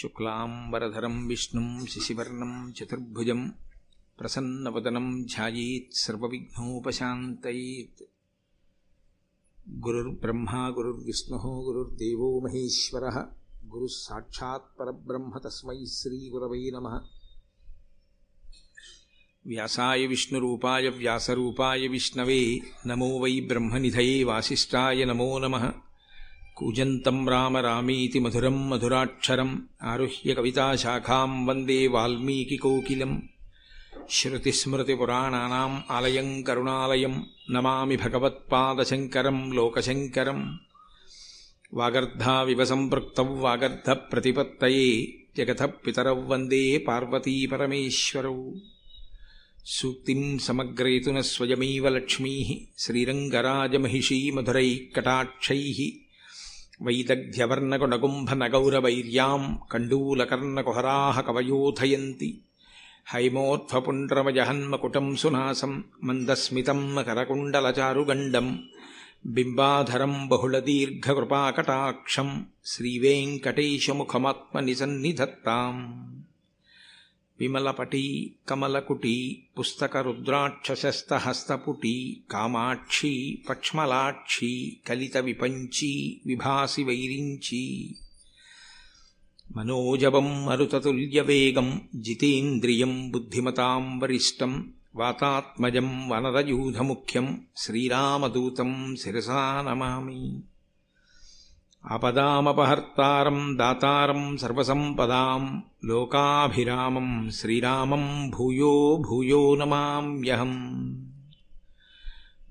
శుక్లాంబరధరం విష్ణుం శశివర్ణం చతుర్భుజం ప్రసన్నవదనం ధ్యాయేత్ సర్వవిఘ్నోపశాంతయేత్. గురుర్బ్రహ్మా గురుర్విష్ణు గురుర్దేవో మహేశ్వర. గురుः సాక్షాత్ పరబ్రహ్మ తస్మై శ్రీగురవై నమ. వ్యాసాయ విష్ణురూపాయ వ్యాసరూపాయ విష్ణవే. నమో వై బ్రహ్మనిధయే వాసిష్టాయ నమో నమః. కూజంతం రామ రామీతి మధురం మధురాక్షరం ఆరుహ్య కవితాశాఖాం వందే వాల్మీకికోకిలం శృతిస్మృతిపురాణానాम् ఆలయం కరుణాలయం నమామి భగవత్పాదశంకరం లోకశంకరం. వాగర్ధావివ సంపృక్తౌ వాగర్ధప్రతిపత్తయే జగతః పితరౌ వందే పార్వతీపరమేశ్వరౌ సూక్తిం సమగ్రేతున స్వయమేవ లక్ష్మీ శ్రీరంగరాజమహిషీ మధురైకటాక్షైः వైదగ్ధ్యవర్ణకుడగుంభనగౌరవైర్యాం కండూలకర్ణకుహరాహ కవయోధయంతి హైమోత్ఫపుండ్రమజహన్మకుటం సునాసం మందస్మితం మకరకుండలచారుగండం బింబాధరం బహుళదీర్ఘకృపాకటాక్షం శ్రీవేంకటేశముఖమాత్మనిసన్నిధత్తాం విమలపటి కమలకుటి పుస్తక పుస్తకరుద్రాక్షశస్తహస్తపుటీ కామాక్షి పక్ష్మలాక్షి కలిత విపంచి విభాసి వైరించి. మనోజవం మరుతతుల్యవేగం జితేంద్రియం బుద్ధిమతాం వరిష్టం వాతాత్మజం వనరయూధముఖ్యం శ్రీరామదూతం శిరసా నమామి. ఆపదామపహర్తారం దాతారం సర్వసంపదాం లోకాభిరామం శ్రీరామం భూయో భూయో నమామ్యహం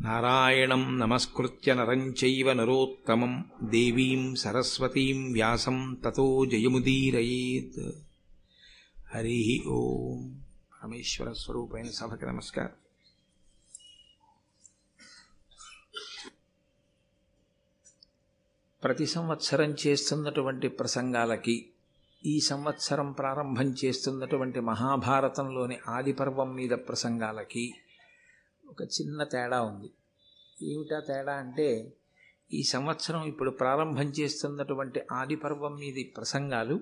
నారాయణం నమస్కృత్య నరం చైవ నరోత్తమం దేవీం సరస్వతీం వ్యాసం తతో జయముదీరయేత్. హరి ఓం. పరమేశ్వర స్వరూపైన సభకి నమస్కారం. ప్రతి సంవత్సరం చేస్తున్నటువంటి ప్రసంగాలకి ఈ సంవత్సరం ప్రారంభం చేస్తున్నటువంటి మహాభారతంలోని ఆదిపర్వం మీద ప్రసంగాలకి ఒక చిన్న తేడా ఉంది. ఏమిటా తేడా అంటే ఈ సంవత్సరం ఇప్పుడు ప్రారంభం చేస్తున్నటువంటి ఆదిపర్వం మీద మీది ప్రసంగాలు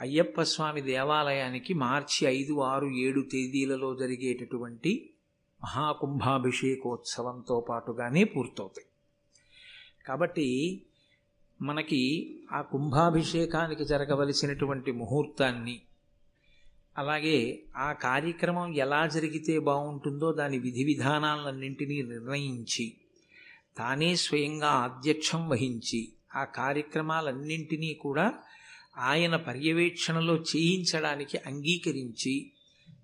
అయ్యప్ప స్వామి దేవాలయానికి మార్చి ఐదు ఆరు ఏడు తేదీలలో జరిగేటటువంటి మహాకుంభాభిషేకోత్సవంతో పాటుగానే పూర్తవుతాయి. కాబట్టి మనకి ఆ కుంభాభిషేకానికి జరగవలసినటువంటి ముహూర్తాన్ని అలాగే ఆ కార్యక్రమం ఎలా జరిగితే బాగుంటుందో దాని విధి విధానాలన్నింటినీ నిర్ణయించి తానే స్వయంగా అధ్యక్షం వహించి ఆ కార్యక్రమాలన్నింటినీ కూడా ఆయన పర్యవేక్షణలో చేయించడానికి అంగీకరించి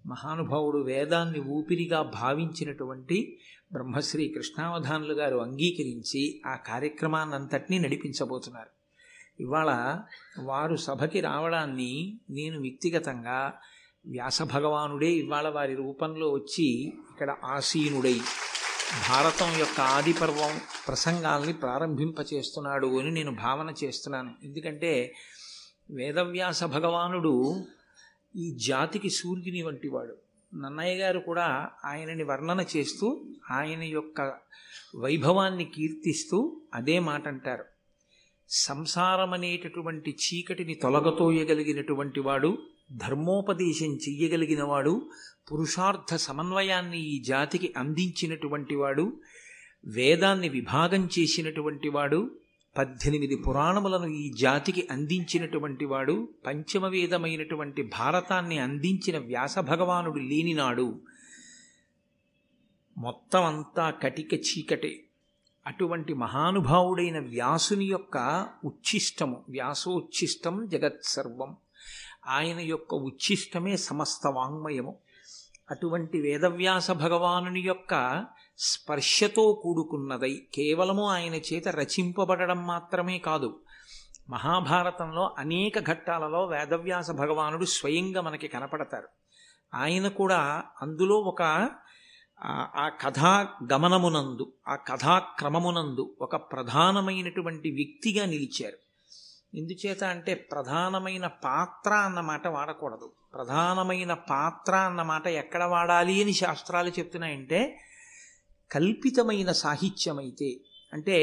మహానుభావుడు వేదాన్ని ఊపిరిగా భావించినటువంటి బ్రహ్మశ్రీ కృష్ణావధానులు గారు అంగీకరించి ఆ కార్యక్రమాన్నంతటినీ నడిపించబోతున్నారు. ఇవాళ వారు సభకి రావడాన్ని నేను వ్యక్తిగతంగా వ్యాసభగవానుడే ఇవాళ వారి రూపంలో వచ్చి ఇక్కడ ఆసీనుడై భారతం యొక్క ఆది పర్వం ప్రసంగాల్ని ప్రారంభింపచేస్తున్నాడు అని నేను భావన చేస్తున్నాను. ఎందుకంటే వేదవ్యాస భగవానుడు ఈ జాతికి సూర్యుని వంటివాడు. నన్నయ్య గారు కూడా ఆయనని వర్ణన చేస్తూ ఆయన యొక్క వైభవాన్ని కీర్తిస్తూ అదే మాట అంటారు సంసారం అనేటటువంటి చీకటిని తొలగతోయగలిగినటువంటి వాడు ధర్మోపదేశం చెయ్యగలిగిన వాడు పురుషార్థ సమన్వయాన్ని ఈ జాతికి అందించినటువంటి వాడు వేదాన్ని విభాగం చేసినటువంటి వాడు పద్దెనిమిది పురాణములను ఈ జాతికి అందించినటువంటి వాడు పంచమ వేదమైనటువంటి భారతాన్ని అందించిన వ్యాస భగవానుడు లేనినాడు. మొత్తం అంతా కటిక చీకటే. అటువంటి మహానుభావుడైన వ్యాసుని యొక్క ఉచ్ఛిష్టము వ్యాసోచ్ఛిష్టం జగత్సర్వం. ఆయన యొక్క ఉచ్ఛిష్టమే సమస్త వాంగ్మయము. అటువంటి వేదవ్యాస భగవానుని యొక్క స్పర్శతో కూడుకున్నదై కేవలము ఆయన చేత రచింపబడడం మాత్రమే కాదు. మహాభారతంలో అనేక ఘట్టాలలో వేదవ్యాస భగవానుడు స్వయంగా మనకి కనపడతారు. ఆయన కూడా అందులో ఒక ఆ కథా గమనమునందు ఆ కథాక్రమమునందు ఒక ప్రధానమైనటువంటి వ్యక్తిగా నిలిచారు. ఎందుచేత అంటే ప్రధానమైన పాత్ర అన్నమాట వాడకూడదు. ప్రధానమైన పాత్ర అన్నమాట ఎక్కడ వాడాలి అని శాస్త్రాలు చెప్తున్నాయంటే కల్పితమైన సాహిత్యమైతే అంటే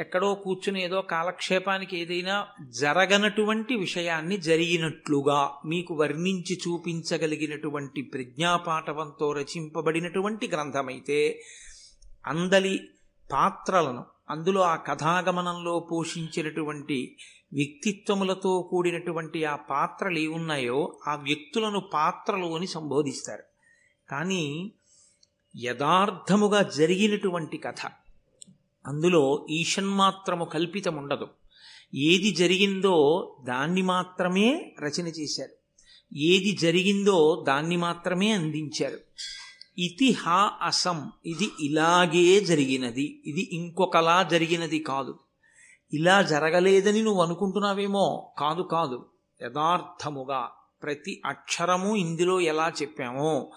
ఎక్కడో కూర్చుని ఏదో కాలక్షేపానికి ఏదైనా జరగనటువంటి విషయాన్ని జరిగినట్లుగా మీకు వర్ణించి చూపించగలిగినటువంటి ప్రజ్ఞాపాఠవంతో రచింపబడినటువంటి గ్రంథమైతే అందలి పాత్రలను అందులో ఆ కథాగమనంలో పోషించినటువంటి వ్యక్తిత్వములతో కూడినటువంటి ఆ పాత్రలు ఏమున్నాయో ఆ వ్యక్తులను పాత్రలు అని సంబోధిస్తారు. కానీ యథార్థముగా జరిగినటువంటి కథ. అందులో ఈషన్మాత్రము కల్పితం ఉండదు ఏది జరిగిందో దాన్ని మాత్రమే రచన చేశారు. ఏది జరిగిందో దాన్ని మాత్రమే అందించారు. ఇతిహా అసం ఇది ఇలాగే జరిగినది. ఇది ఇంకొకలా జరిగినది కాదు. ఇలా జరగలేదని నువ్వు అనుకుంటున్నావేమో? కాదు కాదు. యథార్థముగా ప్రతి అక్షరము ఇందులో ఎలా చెప్పామో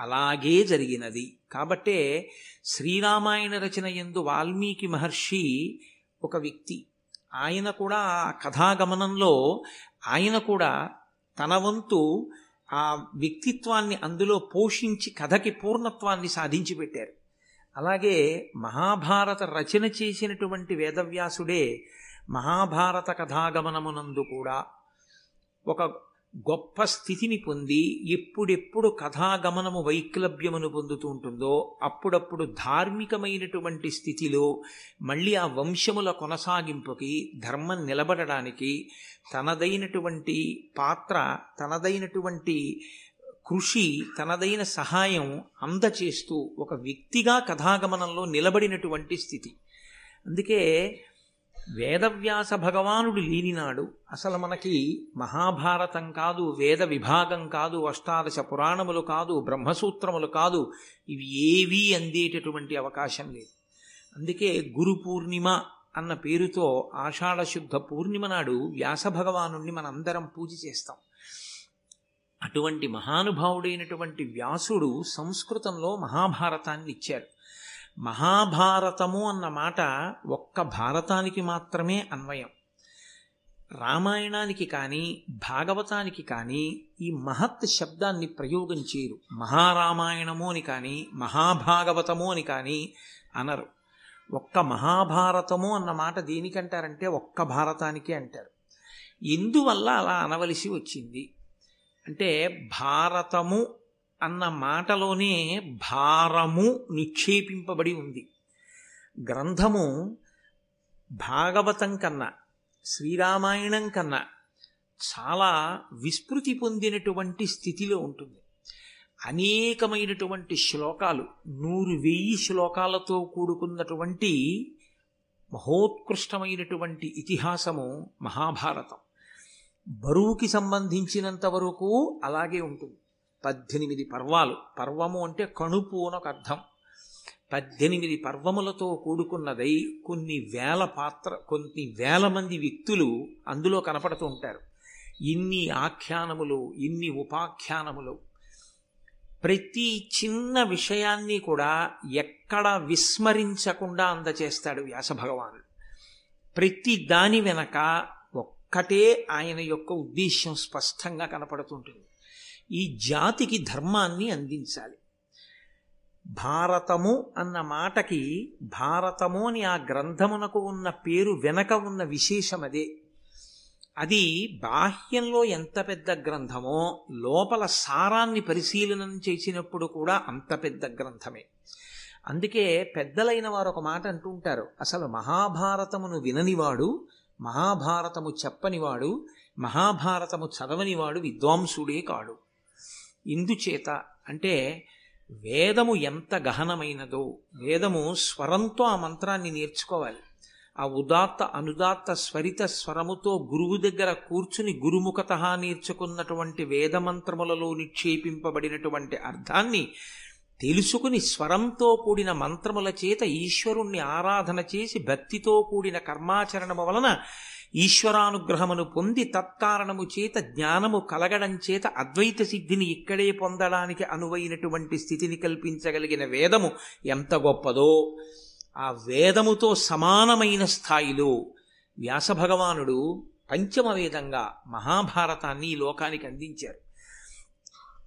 అలాగే జరిగినది. కాబట్టే శ్రీరామాయణ రచన ఎందు వాల్మీకి మహర్షి ఒక వ్యక్తి. ఆయన కూడా ఆ కథాగమనంలో ఆయన కూడా తన వంతు ఆ వ్యక్తిత్వాన్ని అందులో పోషించి కథకి పూర్ణత్వాన్ని సాధించి పెట్టారు. అలాగే మహాభారత రచన చేసినటువంటి వేదవ్యాసుడే మహాభారత కథాగమనమునందు కూడా ఒక గొప్ప స్థితిని పొంది ఎప్పుడెప్పుడు కథాగమనము వైక్లభ్యమును పొందుతూ ఉంటుందో అప్పుడప్పుడు ధార్మికమైనటువంటి స్థితిలో మళ్ళీ ఆ వంశముల కొనసాగింపుకి ధర్మం నిలబడడానికి తనదైనటువంటి పాత్ర తనదైనటువంటి కృషి తనదైన సహాయం అందచేస్తూ ఒక వ్యక్తిగా కథాగమనంలో నిలబడినటువంటి స్థితి. అందుకే వేదవ్యాస భగవానుడు లేనినాడు. అసలు మనకి మహాభారతం కాదు వేద విభాగం కాదు అష్టాదశ పురాణములు కాదు బ్రహ్మసూత్రములు కాదు ఇవి ఏవీ అందేటటువంటి అవకాశం లేదు. అందుకే గురు పూర్ణిమ అన్న పేరుతో ఆషాఢ శుద్ధ పూర్ణిమ నాడు వ్యాస భగవానుణ్ణి మనందరం పూజ చేస్తాం. అటువంటి మహానుభావుడైనటువంటి వ్యాసుడు సంస్కృతంలో మహాభారతాన్ని ఇచ్చారు. మహాభారతము అన్న మాట ఒక్క భారతానికి మాత్రమే అన్వయం. రామాయణానికి కానీ భాగవతానికి కానీ ఈ మహత్ శబ్దాన్ని ప్రయోగం చేయరు. మహారామాయణము అని కానీ మహాభాగవతము అని కానీ అనరు. ఒక్క మహాభారతము అన్న మాట దేనికంటారంటే ఒక్క భారతానికే అంటారు. ఎందువల్ల అలా అనవలసి వచ్చింది. అంటే భారతము అన్న మాటలోనే భారము నిక్షేపింపబడి ఉంది. గ్రంథము భాగవతం కన్నా శ్రీరామాయణం కన్నా చాలా విస్మృతి పొందినటువంటి స్థితిలో ఉంటుంది. అనేకమైనటువంటి శ్లోకాలు నూరు వెయ్యి శ్లోకాలతో కూడుకున్నటువంటి మహోత్కృష్టమైనటువంటి ఇతిహాసము మహాభారతం. బరువుకి సంబంధించినంత వరకు అలాగే ఉంటుంది. పద్దెనిమిది పర్వాలు. పర్వము అంటే కణుపు అని ఒక అర్థం. పద్దెనిమిది పర్వములతో కూడుకున్నదై కొన్ని వేల పాత్ర కొన్ని వేల మంది వ్యక్తులు అందులో కనపడుతూ ఉంటారు. ఇన్ని ఆఖ్యానములు ఇన్ని ఉపాఖ్యానములు. ప్రతి చిన్న విషయాన్ని కూడా ఎక్కడ విస్మరించకుండా అందచేస్తాడు వ్యాసభగవానుడు ప్రతి దాని వెనక ఒక్కటే ఆయన యొక్క ఉద్దేశ్యం స్పష్టంగా కనపడుతుంటుంది. ఈ జాతికి ధర్మాన్ని అందించాలి. భారతము అన్న మాటకి భారతము అని ఆ గ్రంథమునకు ఉన్న పేరు వెనక ఉన్న విశేషం అదే. అది బాహ్యంలో ఎంత పెద్ద గ్రంథమో లోపల సారాన్ని పరిశీలనం చేసినప్పుడు కూడా అంత పెద్ద గ్రంథమే. అందుకే పెద్దలైన వారు ఒక మాట అంటుంటారు అసలు మహాభారతమును విననివాడు మహాభారతము చెప్పనివాడు మహాభారతము చదవనివాడు విద్వాంసుడే కాడు. ఇందుచేత అంటే వేదము ఎంత గహనమైనదో వేదము స్వరంతో ఆ మంత్రాన్ని నేర్చుకోవాలి. ఆ ఉదాత్త అనుదాత్త స్వరిత స్వరముతో గురువు దగ్గర కూర్చుని గురుముఖత నేర్చుకున్నటువంటి వేదమంత్రములలో నిక్షేపింపబడినటువంటి అర్థాన్ని తెలుసుకుని స్వరంతో కూడిన మంత్రముల చేత ఈశ్వరుణ్ణి ఆరాధన చేసి భక్తితో కూడిన కర్మాచరణము వలన ఈశ్వరానుగ్రహమును పొంది తత్కారణము చేత జ్ఞానము కలగడం చేత అద్వైత సిద్ధిని ఇక్కడే పొందడానికి అనువైనటువంటి స్థితిని కల్పించగలిగిన వేదము ఎంత గొప్పదో. ఆ వేదముతో సమానమైన స్థాయిలో వ్యాసభగవానుడు పంచమ వేదంగా మహాభారతాన్ని ఈ లోకానికి అందించారు.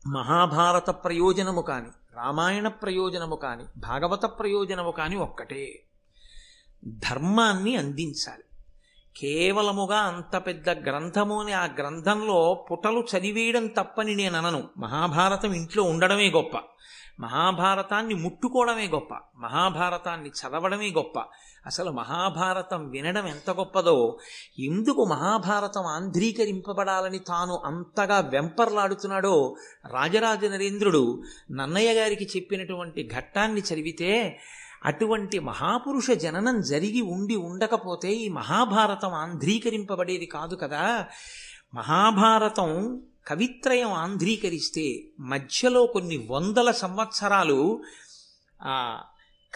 మహాభారత ప్రయోజనము కాని రామాయణ ప్రయోజనము కాని భాగవత ప్రయోజనము కాని ఒక్కటే. ధర్మాన్ని అందించాలి. కేవలముగా అంత పెద్ద గ్రంథము అని ఆ గ్రంథంలో పుటలు చదివేయడం తప్పని నేను అనను మహాభారతం ఇంట్లో ఉండడమే గొప్ప. మహాభారతాన్ని ముట్టుకోవడమే గొప్ప. మహాభారతాన్ని చదవడమే గొప్ప. అసలు మహాభారతం వినడం ఎంత గొప్పదో ఎందుకు మహాభారతం ఆంధ్రీకరింపబడాలని తాను అంతగా వెంపర్లాడుతున్నాడో రాజరాజ నరేంద్రుడు నన్నయ్య గారికి చెప్పినటువంటి ఘట్టాన్ని చదివితే అటువంటి మహాపురుష జననం జరిగి ఉండి ఉండకపోతే ఈ మహాభారతం ఆంధ్రీకరింపబడేది కాదు కదా. మహాభారతం కవిత్రయం ఆంధ్రీకరిస్తే మధ్యలో కొన్ని వందల సంవత్సరాలు ఆ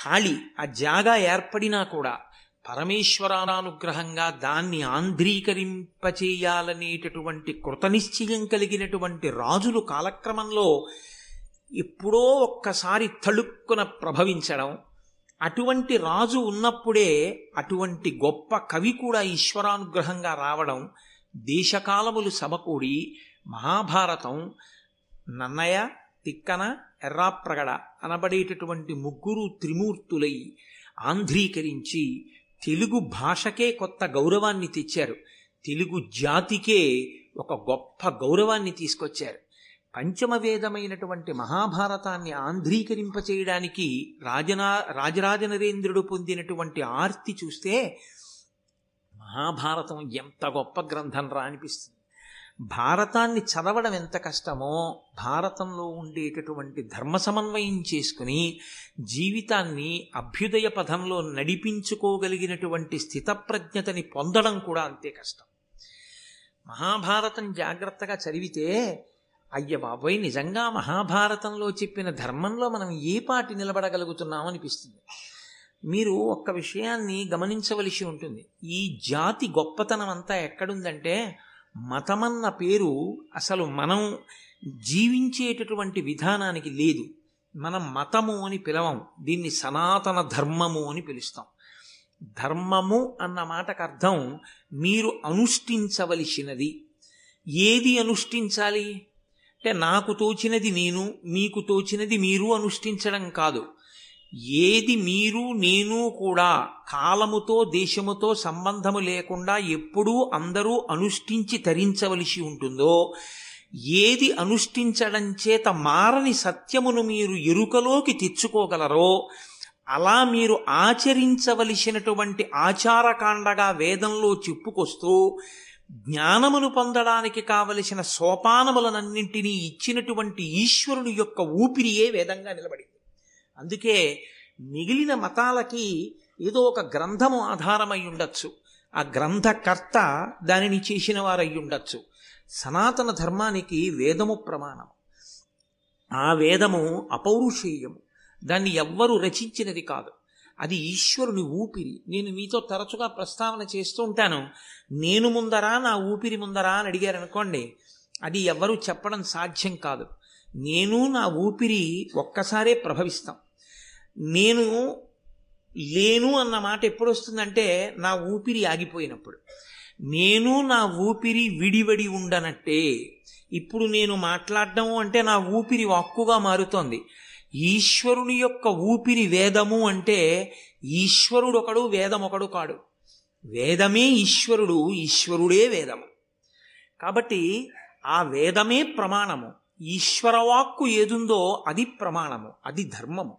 ఖాళీ ఆ జాగా ఏర్పడినా కూడా పరమేశ్వరానుగ్రహంగా దాన్ని ఆంధ్రీకరింపచేయాలనేటటువంటి కృతనిశ్చయం కలిగినటువంటి రాజులు కాలక్రమంలో ఎప్పుడో ఒక్కసారి తళుక్కున ప్రభవించడం అటువంటి రాజు ఉన్నప్పుడే అటువంటి గొప్ప కవి కూడా ఈశ్వరానుగ్రహంగా రావడం దేశకాలములు సమకూడి మహాభారతం నన్నయ తిక్కన ఎర్రాప్రగడ అనబడేటటువంటి ముగ్గురు త్రిమూర్తులై ఆంధ్రీకరించి తెలుగు భాషకే కొత్త గౌరవాన్ని తెచ్చారు. తెలుగు జాతికే ఒక గొప్ప గౌరవాన్ని తీసుకొచ్చారు. పంచమ వేదమైనటువంటి మహాభారతాన్ని ఆంధ్రీకరింపచేయడానికి రాజనా రాజరాజ నరేంద్రుడు పొందినటువంటి ఆర్తి చూస్తే మహాభారతం ఎంత గొప్ప గ్రంథం రా అనిపిస్తుంది. భారతాన్ని చదవడం ఎంత కష్టమో భారతంలో ఉండేటటువంటి ధర్మ సమన్వయం చేసుకుని జీవితాన్ని అభ్యుదయ పథంలో నడిపించుకోగలిగినటువంటి స్థితప్రజ్ఞతని పొందడం కూడా అంతే కష్టం. మహాభారతం జాగ్రత్తగా చదివితే అయ్య బాబోయ్ నిజంగా మహాభారతంలో చెప్పిన ధర్మంలో మనం ఏ పాటి నిలబడగలుగుతున్నాం అనిపిస్తుంది మీరు ఒక్క విషయాన్ని గమనించవలసి ఉంటుంది. ఈ జాతి గొప్పతనం అంతా ఎక్కడుందంటే మతమన్న పేరు అసలు మనం జీవించేటటువంటి విధానానికి లేదు. మనం మతము అని పిలవం దీన్ని సనాతన ధర్మము అని పిలుస్తాం. ధర్మము అన్న మాటకు అర్థం మీరు అనుష్ఠించవలసినది. ఏది అనుష్ఠించాలి? అంటే నాకు తోచినది నేను మీకు తోచినది మీరు అనుష్ఠించడం కాదు. ఏది మీరు నేను కూడా కాలముతో దేశముతో సంబంధము లేకుండా ఎప్పుడూ అందరూ అనుష్ఠించి తరించవలసి ఉంటుందో ఏది అనుష్ఠించడం చేత మారని సత్యమును మీరు ఎరుకలోకి తెచ్చుకోగలరో అలా మీరు ఆచరించవలసినటువంటి ఆచారకాండగా వేదంలో చెప్పుకొస్తూ జ్ఞానమును పొందడానికి కావలసిన సోపానములనన్నింటినీ ఇచ్చినటువంటి ఈశ్వరుని యొక్క ఊపిరియే వేదంగా నిలబడింది. అందుకే మిగిలిన మతాలకి ఏదో ఒక గ్రంథము ఆధారమై ఉండొచ్చు. ఆ గ్రంథకర్త దానిని చేసిన వారై ఉండొచ్చు. సనాతన ధర్మానికి వేదము ప్రమాణం. ఆ వేదము అపౌరుషేయము. దాన్ని ఎవ్వరు రచించినది కాదు. అది ఈశ్వరుని ఊపిరి. నేను మీతో తరచుగా ప్రస్తావన చేస్తూ ఉంటాను. నేను ముందరా నా ఊపిరి ముందరా అని అడిగారనుకోండి అది ఎవ్వరూ చెప్పడం సాధ్యం కాదు. నేను నా ఊపిరి ఒక్కసారే ప్రభవిస్తాం. నేను లేను అన్న మాట ఎప్పుడు వస్తుందంటే నా ఊపిరి ఆగిపోయినప్పుడు. నేను నా ఊపిరి విడివడి ఉండనట్టే. ఇప్పుడు నేను మాట్లాడడం అంటే నా ఊపిరి వాక్కుగా మారుతోంది. ఈశ్వరుని యొక్క ఊపిరి వేదము అంటే ఈశ్వరుడు ఒకడు వేదం ఒకడు కాడు. వేదమే ఈశ్వరుడు ఈశ్వరుడే వేదము. కాబట్టి ఆ వేదమే ప్రమాణము. ఈశ్వరవాక్కు ఏదుందో అది ప్రమాణము అది ధర్మము.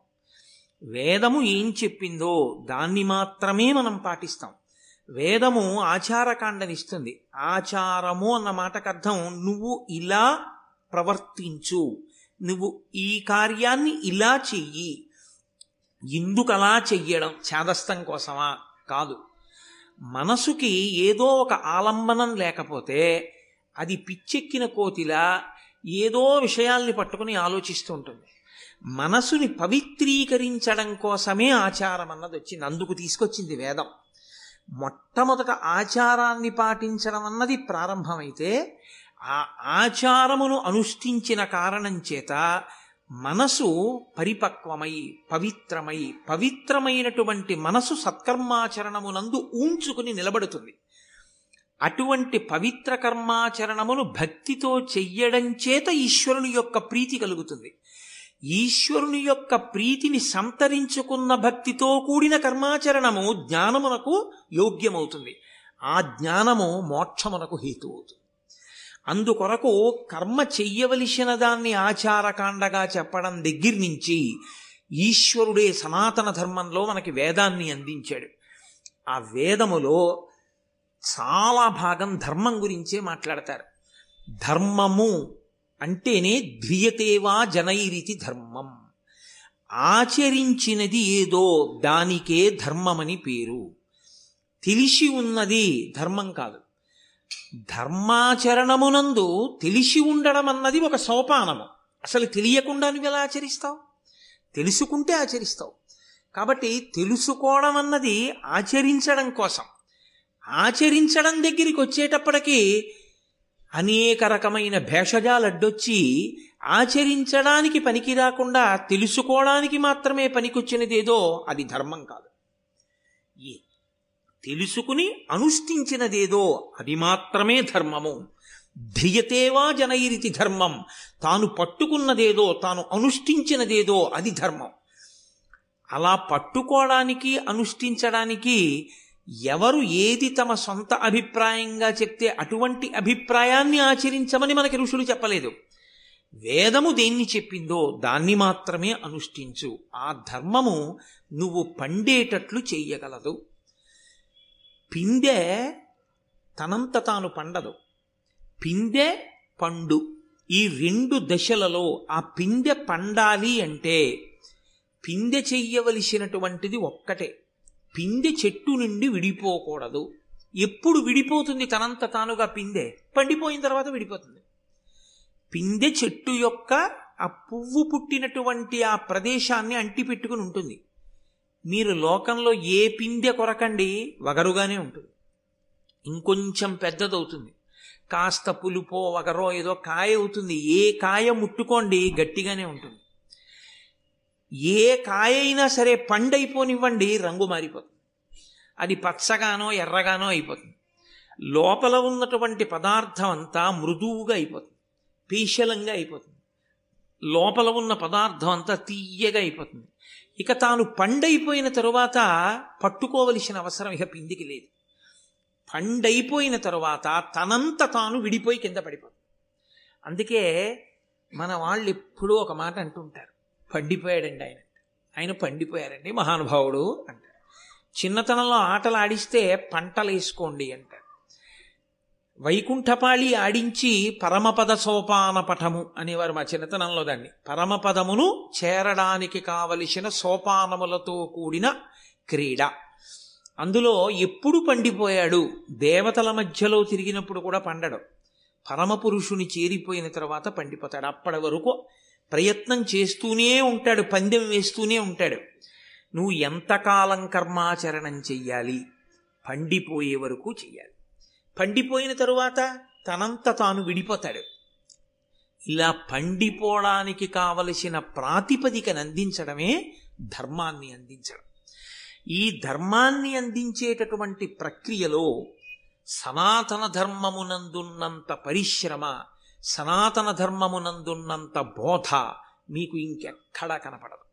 వేదము ఏం చెప్పిందో దాన్ని మాత్రమే మనం పాటిస్తాం. వేదము ఆచారకాండనిస్తుంది. ఆచారము అన్న మాటకు అర్థం నువ్వు ఇలా ప్రవర్తించు. నువ్వు ఈ కార్యాన్ని ఇలా చెయ్యి. ఎందుకు అలా చెయ్యడం చేదస్తం కోసమా? కాదు. మనసుకి ఏదో ఒక ఆలంబనం లేకపోతే అది పిచ్చెక్కిన కోతిలా ఏదో విషయాల్ని పట్టుకుని ఆలోచిస్తూ ఉంటుంది మనసుని పవిత్రీకరించడం కోసమే ఆచారం అన్నది వచ్చింది. అందుకు తీసుకొచ్చింది వేదం. మొట్టమొదట ఆచారాన్ని పాటించడం అన్నది ప్రారంభమైతే ఆ ఆచారమును అనుష్ఠించిన కారణం చేత మనసు పరిపక్వమై పవిత్రమై పవిత్రమైనటువంటి మనసు సత్కర్మాచరణమునందు ఊంచుకుని నిలబడుతుంది. అటువంటి పవిత్ర కర్మాచరణమును భక్తితో చెయ్యడం చేత ఈశ్వరుని యొక్క ప్రీతి కలుగుతుంది. ఈశ్వరుని యొక్క ప్రీతిని సంతరించుకున్న భక్తితో కూడిన కర్మాచరణము జ్ఞానమునకు యోగ్యమవుతుంది. ఆ జ్ఞానము మోక్షమునకు హేతు అవుతుంది అందుకొరకు కర్మ చెయ్యవలసిన దాన్ని ఆచారకాండగా చెప్పడం దగ్గర నుంచి ఈశ్వరుడే సనాతన ధర్మంలో మనకి వేదాన్ని అందించాడు. ఆ వేదములో చాలా భాగం ధర్మం గురించే మాట్లాడతారు. ధర్మము అంటేనే ధ్రియతేవా జనైరితి ధర్మం. ఆచరించినది ఏదో దానికే ధర్మమని పేరు. తెలిసి ఉన్నది ధర్మం కాదు. ధర్మాచరణమునందు తెలిసి ఉండడం అన్నది ఒక సోపానము. అసలు తెలియకుండా నువ్వు ఎలా ఆచరిస్తావు? తెలుసుకుంటే ఆచరిస్తావు. కాబట్టి తెలుసుకోవడం అన్నది ఆచరించడం కోసం. ఆచరించడం దగ్గరికి వచ్చేటప్పటికీ అనేక రకమైన భేషజాలు అడ్డొచ్చి ఆచరించడానికి పనికి రాకుండా తెలుసుకోవడానికి మాత్రమే పనికొచ్చినదేదో అది ధర్మం కాదు. తెలుసుకుని అనుష్ఠించినదేదో అది మాత్రమే ధర్మము. ధ్రియతేవా జనైరితి ధర్మం. తాను పట్టుకున్నదేదో తాను అనుష్ఠించినదేదో అది ధర్మం. అలా పట్టుకోవడానికి అనుష్ఠించడానికి ఎవరు ఏది తమ సొంత అభిప్రాయంగా చెప్తే అటువంటి అభిప్రాయాన్ని ఆచరించమని మనకి ఋషులు చెప్పలేదు. వేదము దేన్ని చెప్పిందో దాన్ని మాత్రమే అనుష్ఠించు. ఆ ధర్మము నువ్వు పండేటట్లు చెయ్యగలదు పిందె తనంత తాను పండదు. పిందె పండు. ఈ రెండు దశలలో ఆ పిందె పండాలి అంటే పిందె చెయ్యవలసినటువంటిది ఒక్కటే. పిందె చెట్టు నుండి విడిపోకూడదు. ఎప్పుడు విడిపోతుంది తనంత తానుగా పిందె పండిపోయిన తర్వాత విడిపోతుంది. పిందె చెట్టు యొక్క ఆ పువ్వు పుట్టినటువంటి ఆ ప్రదేశాన్ని అంటిపెట్టుకుని ఉంటుంది. మీరు లోకంలో ఏ పిందె కొరకండి వగరుగానే ఉంటుంది. ఇంకొంచెం పెద్దదవుతుంది. కాస్త పులుపో వగరో ఏదో కాయ అవుతుంది. ఏ కాయ ముట్టుకోండి గట్టిగానే ఉంటుంది. ఏ కాయ అయినా సరే పండైపోనివ్వండి రంగు మారిపోతుంది. అది పచ్చగానో ఎర్రగానో అయిపోతుంది. లోపల ఉన్నటువంటి పదార్థం అంతా మృదువుగా అయిపోతుంది. పీశలంగా అయిపోతుంది. లోపల ఉన్న పదార్థం అంతా తీయగా అయిపోతుంది. ఇక తాను పండైపోయిన తరువాత పట్టుకోవలసిన అవసరం ఇక పిందికి లేదు. పండైపోయిన తరువాత తనంత తాను విడిపోయి కింద పడిపోతుంది అందుకే మన వాళ్ళు ఎప్పుడూ ఒక మాట అంటుంటారు. పండిపోయాడండి ఆయన ఆయన పండిపోయారండి మహానుభావుడు అంటారు. చిన్నతనంలో ఆటలు ఆడిస్తే పంటలు వేసుకోండి అంటారు. వైకుంఠపాళి ఆడించి పరమపద సోపాన పటము అనేవారు మా చిన్నతనంలో దాన్ని. పరమపదమును చేరడానికి కావలసిన సోపానములతో కూడిన క్రీడ. అందులో ఎప్పుడు పండిపోయాడు? దేవతల మధ్యలో తిరిగినప్పుడు కూడా పండడు. పరమపురుషుని చేరిపోయిన తర్వాత పండిపోతాడు. అప్పటి వరకు ప్రయత్నం చేస్తూనే ఉంటాడు పందెం వేస్తూనే ఉంటాడు. నువ్వు ఎంతకాలం కర్మాచరణం చెయ్యాలి? పండిపోయే వరకు చెయ్యాలి. పండిపోయిన తరువాత తనంత తాను విడిపోతాడు. ఇలా పండిపోవడానికి కావలసిన ప్రాతిపదికను అందించడమే ధర్మాన్ని అందించడం. ఈ ధర్మాన్ని అందించేటటువంటి ప్రక్రియలో సనాతన ధర్మమునందున్నంత పరిశ్రమ సనాతన ధర్మమునందున్నంత బోధ మీకు ఇంకెక్కడా కనపడదు.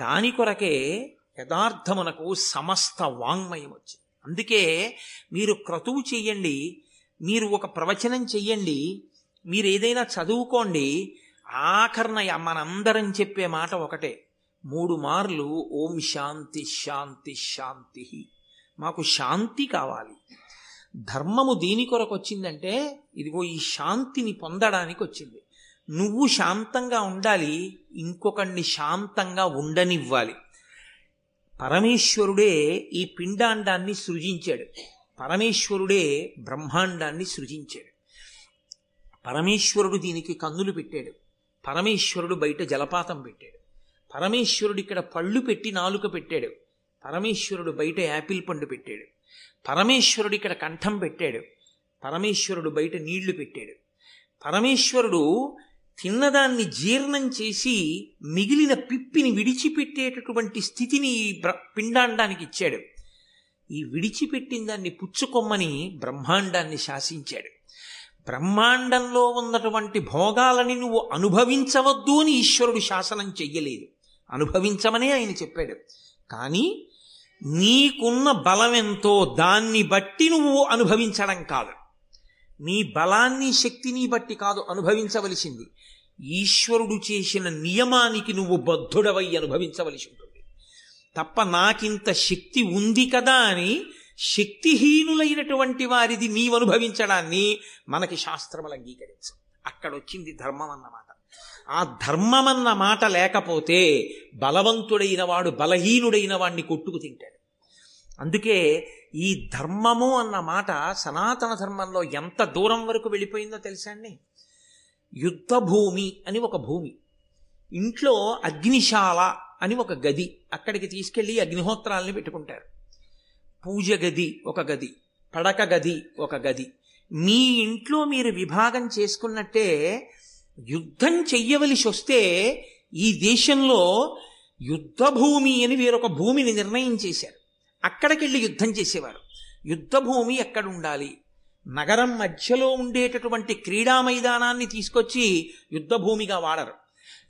దాని కొరకే యథార్థమునకు సమస్త వాంగ్మయం వచ్చింది. అందుకే మీరు క్రతువు చెయ్యండి మీరు ఒక ప్రవచనం చెయ్యండి మీరు ఏదైనా చదువుకోండి ఆఖరణ మనందరం చెప్పే మాట ఒకటే. మూడు మార్లు ఓం శాంతి శాంతి శాంతి. మాకు శాంతి కావాలి. ధర్మము దీని కొరకు వచ్చిందంటే ఇదిగో ఈ శాంతిని పొందడానికి వచ్చింది. నువ్వు శాంతంగా ఉండాలి ఇంకొకడిని శాంతంగా ఉండనివ్వాలి. పరమేశ్వరుడే ఈ పిండాండాన్ని సృజించాడు. పరమేశ్వరుడే బ్రహ్మాండాన్ని సృజించాడు. పరమేశ్వరుడు దీనికి కన్నులు పెట్టాడు. పరమేశ్వరుడు బయట జలపాతం పెట్టాడు. పరమేశ్వరుడు ఇక్కడ పళ్ళు పెట్టి నాలుక పెట్టాడు. పరమేశ్వరుడు బయట యాపిల్ పండు పెట్టాడు. పరమేశ్వరుడు ఇక్కడ కంఠం పెట్టాడు. పరమేశ్వరుడు బయట నీళ్ళు పెట్టాడు. పరమేశ్వరుడు తిన్నదాన్ని జీర్ణం చేసి మిగిలిన పిప్పిని విడిచిపెట్టేటటువంటి స్థితిని ఈ పిండాండానికి ఇచ్చాడు. ఈ విడిచిపెట్టిన దాన్ని పుచ్చుకొమ్మని బ్రహ్మాండాన్ని శాసించాడు. బ్రహ్మాండంలో ఉన్నటువంటి భోగాలని నువ్వు అనుభవించవద్దు అని ఈశ్వరుడు శాసనం చెయ్యలేదు. అనుభవించమనే ఆయన చెప్పాడు. కానీ నీకున్న బలం ఎంతో దాన్ని బట్టి నువ్వు అనుభవించడం కాదు. నీ బలాన్ని శక్తిని బట్టి కాదు అనుభవించవలసింది. ఈశ్వరుడు చేసిన నియమానికి నువ్వు బద్ధుడవై అనుభవించవలసి ఉంటుంది. తప్ప నాకింత శక్తి ఉంది కదా అని శక్తిహీనులైనటువంటి వారిది నీవు అనుభవించడాన్ని మనకి శాస్త్రములు అంగీకరించు. అక్కడ వచ్చింది ధర్మం అన్నమాట ఆ ధర్మం అన్న మాట లేకపోతే బలవంతుడైన వాడు బలహీనుడైన వాణ్ణి కొట్టుకు తింటాడు. అందుకే ఈ ధర్మము అన్న మాట సనాతన ధర్మంలో ఎంత దూరం వరకు వెళ్ళిపోయిందో తెలుసా అండి? యుద్ధభూమి అని ఒక భూమి. ఇంట్లో అగ్నిశాల అని ఒక గది. అక్కడికి తీసుకెళ్ళి అగ్నిహోత్రాలని పెట్టుకుంటారు. పూజ గది ఒక గది. పడక గది ఒక గది. మీ ఇంట్లో మీరు విభాగం చేసుకున్నట్టే యుద్ధం చెయ్యవలసి వస్తే ఈ దేశంలో యుద్ధభూమి అని వేరొక భూమిని నిర్ణయం చేశారు. అక్కడికెళ్ళి యుద్ధం చేసేవారు. యుద్ధ భూమి ఎక్కడ ఉండాలి నగరం మధ్యలో ఉండేటటువంటి క్రీడా మైదానాన్ని తీసుకొచ్చి యుద్ధభూమిగా వాడరు.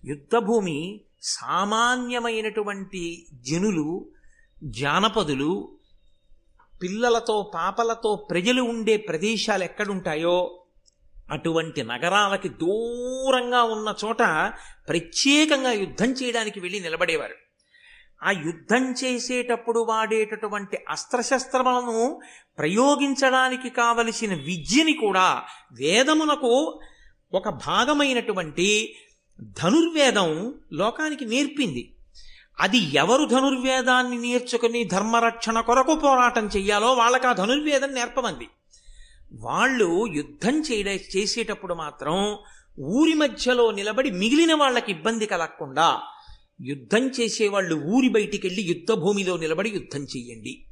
యుద్ధభూమి సామాన్యమైనటువంటి జనులు జానపదులు పిల్లలతో పాపలతో ప్రజలు ఉండే ప్రదేశాలు ఎక్కడుంటాయో అటువంటి నగరాలకి దూరంగా ఉన్న చోట ప్రత్యేకంగా యుద్ధం చేయడానికి వెళ్ళి నిలబడేవారు. ఆ యుద్ధం చేసేటప్పుడు వాడేటటువంటి అస్త్రశస్త్రములను ప్రయోగించడానికి కావలసిన విద్యని కూడా వేదమునకు ఒక భాగమైనటువంటి ధనుర్వేదం లోకానికి నేర్పింది. అది ఎవరు ధనుర్వేదాన్ని నేర్చుకుని ధర్మరక్షణ కొరకు పోరాటం చెయ్యాలో వాళ్ళకి ఆ ధనుర్వేదం నేర్పమంది. వాళ్ళు యుద్ధం చేయడ చేసేటప్పుడు మాత్రం ఊరి మధ్యలో నిలబడి మిగిలిన వాళ్ళకి ఇబ్బంది కలగకుండా యుద్ధం చేసేవాళ్ళు ఊరి బయటికి వెళ్ళి యుద్ధ భూమిలో నిలబడి యుద్ధం చెయ్యండి.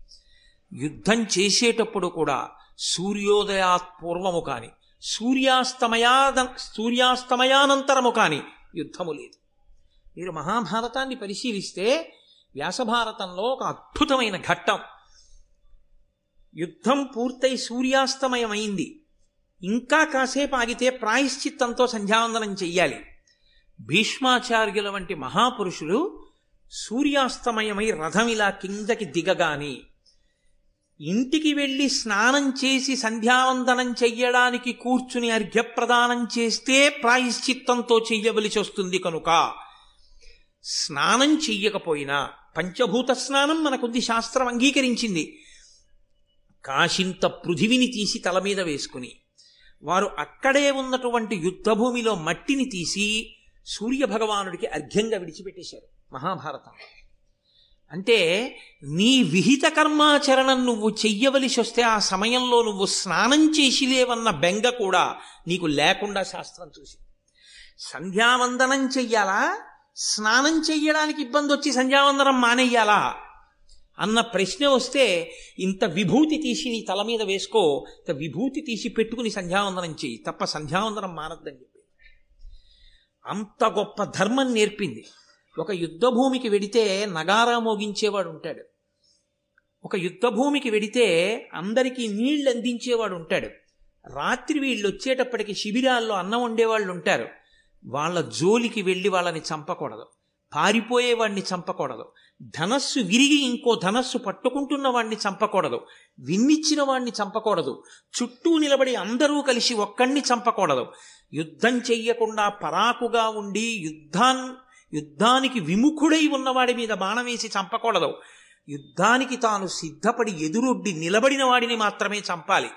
యుద్ధం చేసేటప్పుడు కూడా సూర్యోదయాత్ పూర్వము కాని సూర్యాస్తమయాద సూర్యాస్తమయానంతరము కాని యుద్ధము లేదు. మీరు మహాభారతాన్ని పరిశీలిస్తే వ్యాసభారతంలో ఒక అద్భుతమైన ఘట్టం. యుద్ధం పూర్తయి సూర్యాస్తమయమైంది. ఇంకా కాసేపు ఆగితే ప్రాయశ్చిత్తంతో సంధ్యావందనం చెయ్యాలి. భీష్మాచార్యుల వంటి మహాపురుషులు సూర్యాస్తమయమై రథం ఇలా కిందకి దిగగాని ఇంటికి వెళ్ళి స్నానం చేసి సంధ్యావందనం చెయ్యడానికి కూర్చుని అర్ఘ్యప్రదానం చేస్తే ప్రాయశ్చిత్తంతో చెయ్యవలసి వస్తుంది కనుక స్నానం చెయ్యకపోయినా పంచభూత స్నానం మనకుంది శాస్త్రం అంగీకరించింది. కాశింత పృథివిని తీసి తల మీద వేసుకుని వారు అక్కడే ఉన్నటువంటి యుద్ధభూమిలో మట్టిని తీసి సూర్యభగవానుడికి అర్ఘ్యంగా విడిచిపెట్టేశారు మహాభారతం. అంటే నీ విహిత కర్మాచరణం నువ్వు చెయ్యవలసి వస్తే ఆ సమయంలో నువ్వు స్నానం చేసి లేవన్న బెంగ కూడా నీకు లేకుండా శాస్త్రం చూసి. సంధ్యావందనం చెయ్యాలా? స్నానం చెయ్యడానికి ఇబ్బంది వచ్చి సంధ్యావందనం మానేయాలా అన్న ప్రశ్న వస్తే ఇంత విభూతి తీసి నీ తల మీద వేసుకో ఇంత విభూతి తీసి పెట్టుకుని సంధ్యావందనం చెయ్యి. తప్ప సంధ్యావందనం మానద్దని అంత గొప్ప ధర్మం నేర్పింది. ఒక యుద్ధభూమికి వెడితే నగారా మోగించేవాడు ఉంటాడు. ఒక యుద్ధభూమికి వెడితే అందరికీ నీళ్ళు అందించేవాడు ఉంటాడు. రాత్రి వీళ్ళు వచ్చేటప్పటికి శిబిరాల్లో అన్నం వండేవాళ్ళు ఉంటారు. వాళ్ళ జోలికి వెళ్ళి వాళ్ళని చంపకూడదు. పారిపోయే వాడిని చంపకూడదు. ధనస్సు విరిగి ఇంకో ధనస్సు పట్టుకుంటున్న వాడిని చంపకూడదు. విన్నిచ్చిన వాడిని చంపకూడదు. చుట్టూ నిలబడి అందరూ కలిసి ఒక్కడిని చంపకూడదు. యుద్ధం చెయ్యకుండా పరాకుగా ఉండి యుద్ధాన్ యుద్ధానికి విముఖుడై ఉన్నవాడి మీద బాణం వేసి చంపకూడదు. యుద్ధానికి తాను సిద్ధపడి ఎదురొడ్డి నిలబడిన వాడిని మాత్రమే చంపాలి.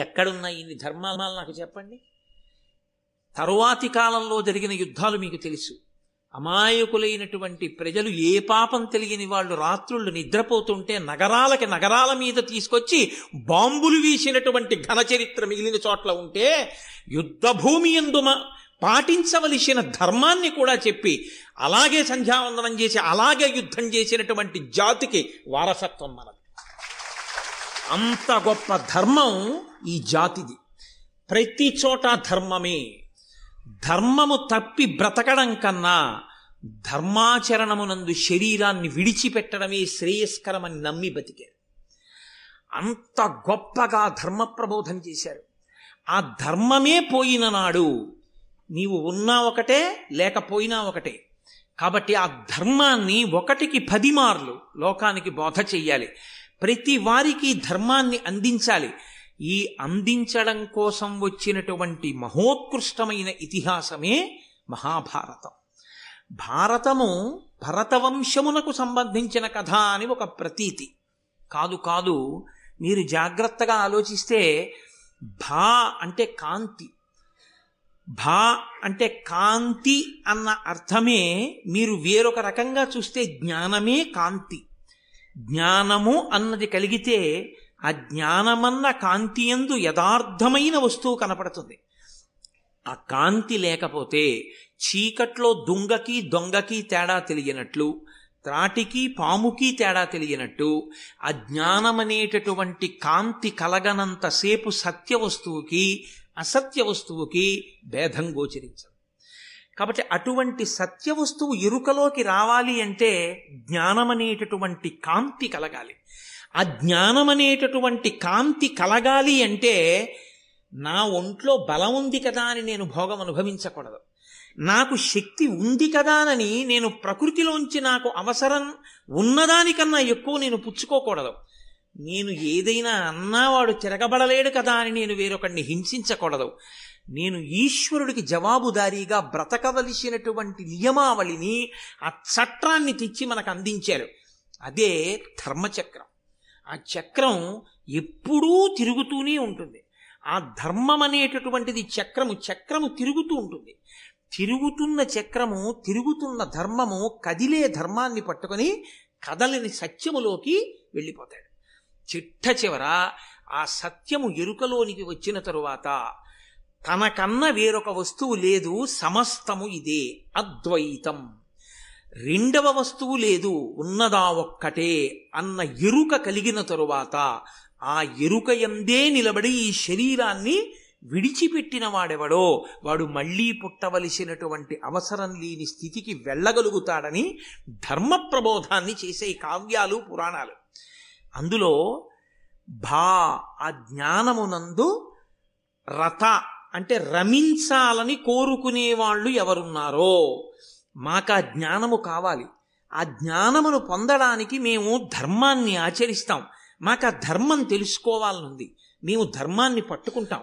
ఎక్కడున్నాయి ఇన్ని ధర్మాలు నాకు చెప్పండి? తరువాతి కాలంలో జరిగిన యుద్ధాలు మీకు తెలుసు. అమాయకులైనటువంటి ప్రజలు ఏ పాపం తెలియని వాళ్ళు రాత్రుళ్ళు నిద్రపోతుంటే నగరాలకి నగరాల మీద తీసుకొచ్చి బాంబులు వీసినటువంటి ఘన చరిత్ర మిగిలిన చోట్ల ఉంటే యుద్ధభూమి ఎందు పాటించవలసిన ధర్మాన్ని కూడా చెప్పి అలాగే సంధ్యావందనం చేసి అలాగే యుద్ధం చేసినటువంటి జాతికి వారసత్వం మనది. అంత గొప్ప ధర్మం ఈ జాతిది. ప్రతి చోట ధర్మమే. ధర్మము తప్పి బ్రతకడం కన్నా ధర్మాచరణమునందు శరీరాన్ని విడిచిపెట్టడమే శ్రేయస్కరమని నమ్మి బతికారు. అంత గొప్పగా ధర్మ ప్రబోధం చేశారు. ఆ ధర్మమే పోయిన నాడు నీవు ఉన్నా ఒకటే లేకపోయినా ఒకటే. కాబట్టి ఆ ధర్మాన్ని ఒకటికి పది మార్లు లోకానికి బోధ చెయ్యాలి. ప్రతి వారికి ధర్మాన్ని అందించాలి. ఈ అందించడం కోసం వచ్చినటువంటి మహోత్కృష్టమైన ఇతిహాసమే మహాభారతం. భారతము భరతవంశమునకు సంబంధించిన కథ అని ఒక ప్రతీతి. కాదు కాదు మీరు జాగ్రత్తగా ఆలోచిస్తే భా అంటే కాంతి. భా అంటే కాంతి అన్న అర్థమే మీరు వేరొక రకంగా చూస్తే జ్ఞానమే కాంతి. జ్ఞానము అన్నది కలిగితే ఆ జ్ఞానమన్న కాంతియందు యథార్థమైన వస్తువు కనపడుతుంది. ఆ కాంతి లేకపోతే చీకట్లో దుంగకి దొంగకి తేడా తెలియనట్లు త్రాటికి పాముకి తేడా తెలియనట్టు అజ్ఞానమనేటటువంటి కాంతి కలగనంతసేపు సత్య వస్తువుకి అసత్య వస్తువుకి భేదం గోచరించదు. కాబట్టి అటువంటి సత్య వస్తువు ఎరుకలోకి రావాలి అంటే జ్ఞానమనేటటువంటి కాంతి కలగాలి. ఆ జ్ఞానమనేటటువంటి కాంతి కలగాలి అంటే నా ఒంట్లో బలం ఉంది కదా అని నేను భోగం అనుభవించకూడదు. నాకు శక్తి ఉంది కదానని నేను ప్రకృతిలోంచి నాకు అవసరం ఉన్నదానికన్నా ఎక్కువ నేను పుచ్చుకోకూడదు. నేను ఏదైనా అన్నావాడు తిరగబడలేడు కదా అని నేను వేరొకడిని హింసించకూడదు. నేను ఈశ్వరుడికి జవాబుదారీగా బ్రతకవలసినటువంటి నియమావళిని ఆ చట్రాన్ని తెచ్చి మనకు అందించారు. అదే ధర్మచక్రం. ఆ చక్రం ఎప్పుడూ తిరుగుతూనే ఉంటుంది. ఆ ధర్మం అనేటటువంటిది చక్రము చక్రము తిరుగుతూ ఉంటుంది. తిరుగుతున్న చక్రము తిరుగుతున్న ధర్మము కదిలే ధర్మాన్ని పట్టుకొని కదలని సత్యములోకి వెళ్ళిపోతాడు. చిట్ట చివర ఆ సత్యము ఎరుకలోనికి వచ్చిన తరువాత తనకన్నా వేరొక వస్తువు లేదు సమస్తము ఇదే అద్వైతం. రెండవ వస్తువు లేదు ఉన్నదా ఒక్కటే అన్న ఎరుక కలిగిన తరువాత ఆ ఎరుక ఎందే నిలబడి ఈ శరీరాన్ని విడిచిపెట్టిన వాడెవడో వాడు మళ్ళీ పుట్టవలసినటువంటి అవసరం లేని స్థితికి వెళ్ళగలుగుతాడని ధర్మ ప్రబోధాన్ని చేసే కావ్యాలు పురాణాలు. అందులో భా ఆ జ్ఞానమునందు రథ అంటే రమించాలని కోరుకునే వాళ్ళు ఎవరున్నారో మాకు ఆ జ్ఞానము కావాలి. ఆ జ్ఞానమును పొందడానికి మేము ధర్మాన్ని ఆచరిస్తాం. మాకు ఆ ధర్మం తెలుసుకోవాలనుంది. మేము ధర్మాన్ని పట్టుకుంటాం.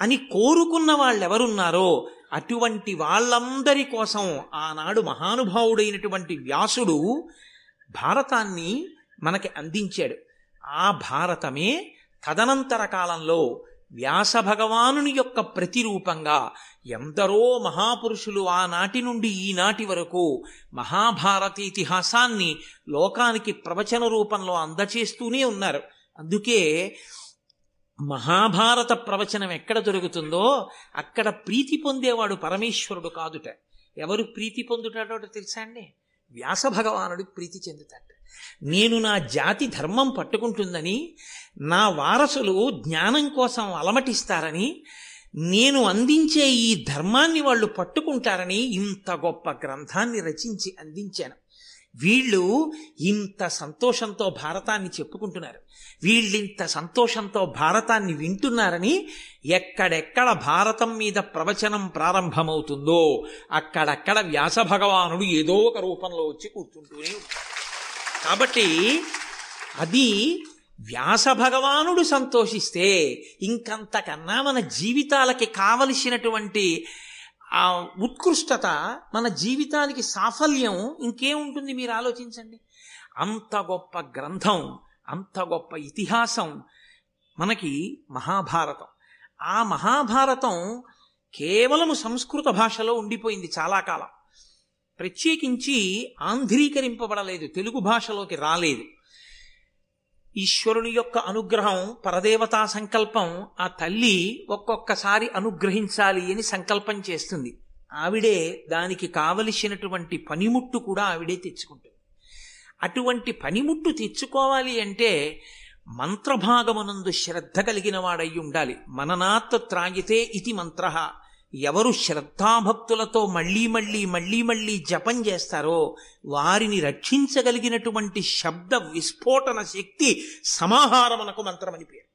అని కోరుకున్న వాళ్ళు ఎవరున్నారో అటువంటి వాళ్ళందరి కోసం ఆనాడు మహానుభావుడైనటువంటి వ్యాసుడు భారతాన్ని మనకి అందించాడు. ఆ భారతమే తదనంతర కాలంలో వ్యాస భగవానుని యొక్క ప్రతిరూపంగా ఎందరో మహాపురుషులు ఆనాటి నుండి ఈనాటి వరకు మహాభారత ఇతిహాసాన్ని లోకానికి ప్రవచన రూపంలో అందచేస్తూనే ఉన్నారు. అందుకే మహాభారత ప్రవచనం ఎక్కడ దొరుకుతుందో అక్కడ ప్రీతి పొందేవాడు పరమేశ్వరుడు కాదుట. ఎవరు ప్రీతి పొందుతాడో తెలుసా అండి? వ్యాస భగవానుడు ప్రీతి చెందుతాడు నేను నా జాతి ధర్మం పట్టుకుంటుందని నా వారసులు జ్ఞానం కోసం అలమటిస్తారని నేను అందించే ఈ ధర్మాన్ని వాళ్ళు పట్టుకుంటారని ఇంత గొప్ప గ్రంథాన్ని రచించి అందించాను. వీళ్ళు ఇంత సంతోషంతో భారతాన్ని చెప్పుకుంటున్నారు. వీళ్ళింత సంతోషంతో భారతాన్ని వింటున్నారని ఎక్కడెక్కడ భారతం మీద ప్రవచనం ప్రారంభమవుతుందో అక్కడక్కడ వ్యాస భగవానుడు ఏదో ఒక రూపంలో వచ్చి కూర్చుంటూనే ఉంటాడు. కాబట్టి అది వ్యాస భగవానుడు సంతోషిస్తే ఇంకంతకన్నా మన జీవితాలకి కావలసినటువంటి ఆ ఉత్కృష్టత మన జీవితానికి సాఫల్యం ఇంకేముంటుంది మీరు ఆలోచించండి. అంత గొప్ప గ్రంథం అంత గొప్ప ఇతిహాసం మనకి మహాభారతం. ఆ మహాభారతం కేవలము సంస్కృత భాషలో ఉండిపోయింది చాలా కాలం. ప్రత్యేకించి ఆంధ్రీకరింపబడలేదు తెలుగు భాషలోకి రాలేదు. ఈశ్వరుని యొక్క అనుగ్రహం పరదేవతా సంకల్పం ఆ తల్లి ఒక్కొక్కసారి అనుగ్రహించాలి అని సంకల్పం చేస్తుంది. ఆవిడే దానికి కావలసినటువంటి పనిముట్టు కూడా ఆవిడే తెచ్చుకుంటుంది. అటువంటి పనిముట్టు తెచ్చుకోవాలి అంటే మంత్రభాగమునందు శ్రద్ధ కలిగిన వాడై ఉండాలి మననాత్ త్రాగితే ఇది మంత్ర. ఎవరు శ్రద్ధాభక్తులతో మళ్ళీ మళ్ళీ మళ్ళీ మళ్ళీ జపం చేస్తారో వారిని రక్షించగలిగినటువంటి శబ్ద విస్ఫోటన శక్తి సమాహారమునకు మంత్రమని పేరు.